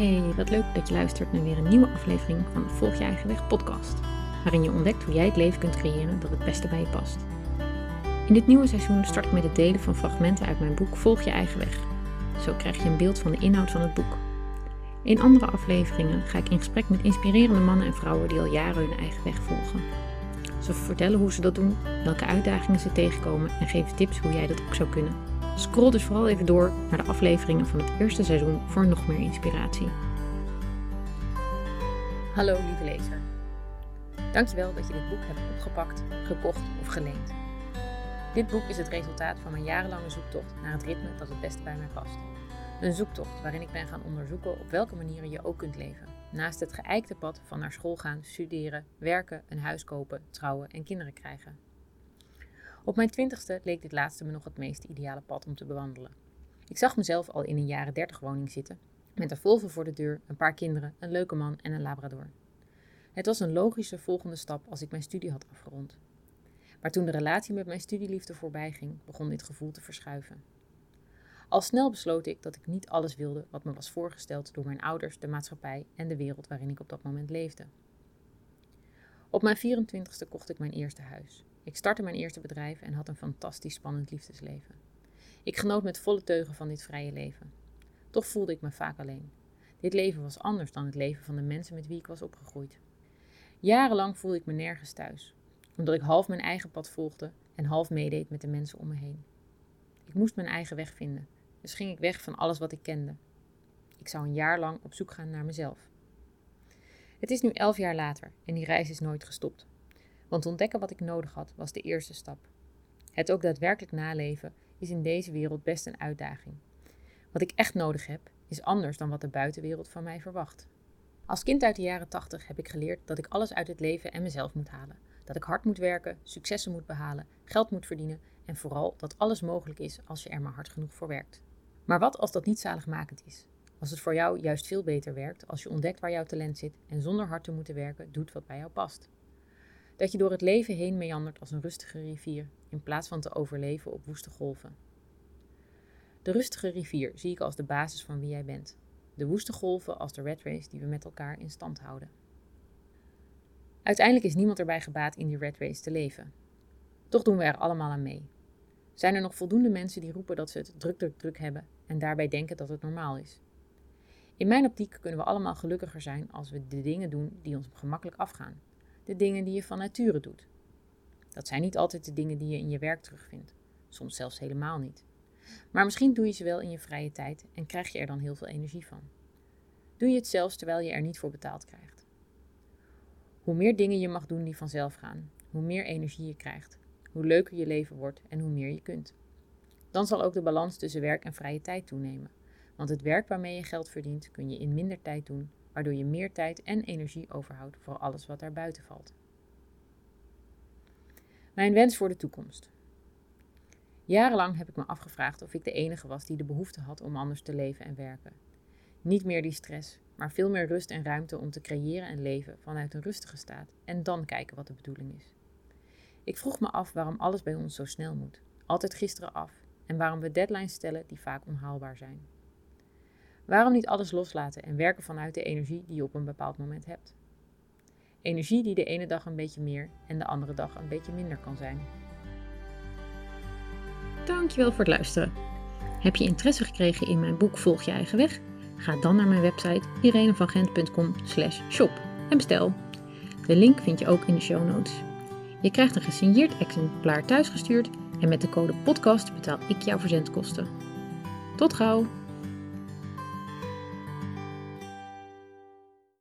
Hey, wat leuk dat je luistert naar weer een nieuwe aflevering van de Volg je eigen weg podcast, waarin je ontdekt hoe jij het leven kunt creëren dat het beste bij je past. In dit nieuwe seizoen start ik met het delen van fragmenten uit mijn boek Volg je eigen weg. Zo krijg je een beeld van de inhoud van het boek. In andere afleveringen ga ik in gesprek met inspirerende mannen en vrouwen die al jaren hun eigen weg volgen. Ze vertellen hoe ze dat doen, welke uitdagingen ze tegenkomen en geven tips hoe jij dat ook zou kunnen. Scroll dus vooral even door naar de afleveringen van het eerste seizoen voor nog meer inspiratie. Hallo lieve lezer. Dankjewel dat je dit boek hebt opgepakt, gekocht of geleend. Dit boek is het resultaat van mijn jarenlange zoektocht naar het ritme dat het beste bij mij past. Een zoektocht waarin ik ben gaan onderzoeken op welke manieren je ook kunt leven. Naast het geëikte pad van naar school gaan, studeren, werken, een huis kopen, trouwen en kinderen krijgen. Op mijn twintigste leek dit laatste me nog het meest ideale pad om te bewandelen. Ik zag mezelf al in een jaren dertig woning zitten, met een Volvo voor de deur, een paar kinderen, een leuke man en een labrador. Het was een logische volgende stap als ik mijn studie had afgerond. Maar toen de relatie met mijn studieliefde voorbij ging, begon dit gevoel te verschuiven. Al snel besloot ik dat ik niet alles wilde wat me was voorgesteld door mijn ouders, de maatschappij en de wereld waarin ik op dat moment leefde. Op mijn 24ste kocht ik mijn eerste huis. Ik startte mijn eerste bedrijf en had een fantastisch spannend liefdesleven. Ik genoot met volle teugen van dit vrije leven. Toch voelde ik me vaak alleen. Dit leven was anders dan het leven van de mensen met wie ik was opgegroeid. Jarenlang voelde ik me nergens thuis, omdat ik half mijn eigen pad volgde en half meedeed met de mensen om me heen. Ik moest mijn eigen weg vinden, dus ging ik weg van alles wat ik kende. Ik zou een jaar lang op zoek gaan naar mezelf. Het is nu elf jaar later en die reis is nooit gestopt. Want ontdekken wat ik nodig had was de eerste stap. Het ook daadwerkelijk naleven is in deze wereld best een uitdaging. Wat ik echt nodig heb, is anders dan wat de buitenwereld van mij verwacht. Als kind uit de jaren 80 heb ik geleerd dat ik alles uit het leven en mezelf moet halen. Dat ik hard moet werken, successen moet behalen, geld moet verdienen en vooral dat alles mogelijk is als je er maar hard genoeg voor werkt. Maar wat als dat niet zaligmakend is? Als het voor jou juist veel beter werkt als je ontdekt waar jouw talent zit en zonder hard te moeten werken doet wat bij jou past. Dat je door het leven heen meandert als een rustige rivier, in plaats van te overleven op woeste golven. De rustige rivier zie ik als de basis van wie jij bent. De woeste golven als de red race die we met elkaar in stand houden. Uiteindelijk is niemand erbij gebaat in die red race te leven. Toch doen we er allemaal aan mee. Zijn er nog voldoende mensen die roepen dat ze het druk, druk, druk hebben en daarbij denken dat het normaal is? In mijn optiek kunnen we allemaal gelukkiger zijn als we de dingen doen die ons gemakkelijk afgaan de dingen die je van nature doet. Dat zijn niet altijd de dingen die je in je werk terugvindt, soms zelfs helemaal niet. Maar misschien doe je ze wel in je vrije tijd en krijg je er dan heel veel energie van. Doe je het zelfs terwijl je er niet voor betaald krijgt. Hoe meer dingen je mag doen die vanzelf gaan, hoe meer energie je krijgt, hoe leuker je leven wordt en hoe meer je kunt. Dan zal ook de balans tussen werk en vrije tijd toenemen. Want het werk waarmee je geld verdient kun je in minder tijd doen waardoor je meer tijd en energie overhoudt voor alles wat daar buiten valt. Mijn wens voor de toekomst. Jarenlang heb ik me afgevraagd of ik de enige was die de behoefte had om anders te leven en werken. Niet meer die stress, maar veel meer rust en ruimte om te creëren en leven vanuit een rustige staat en dan kijken wat de bedoeling is. Ik vroeg me af waarom alles bij ons zo snel moet, altijd gisteren af, en waarom we deadlines stellen die vaak onhaalbaar zijn. Waarom niet alles loslaten en werken vanuit de energie die je op een bepaald moment hebt? Energie die de ene dag een beetje meer en de andere dag een beetje minder kan zijn. Dankjewel voor het luisteren. Heb je interesse gekregen in mijn boek Volg je eigen weg? Ga dan naar mijn website irenevangent.com shop en bestel. De link vind je ook in de show notes. Je krijgt een gesigneerd exemplaar thuisgestuurd en met de code podcast betaal ik jouw verzendkosten. Tot gauw!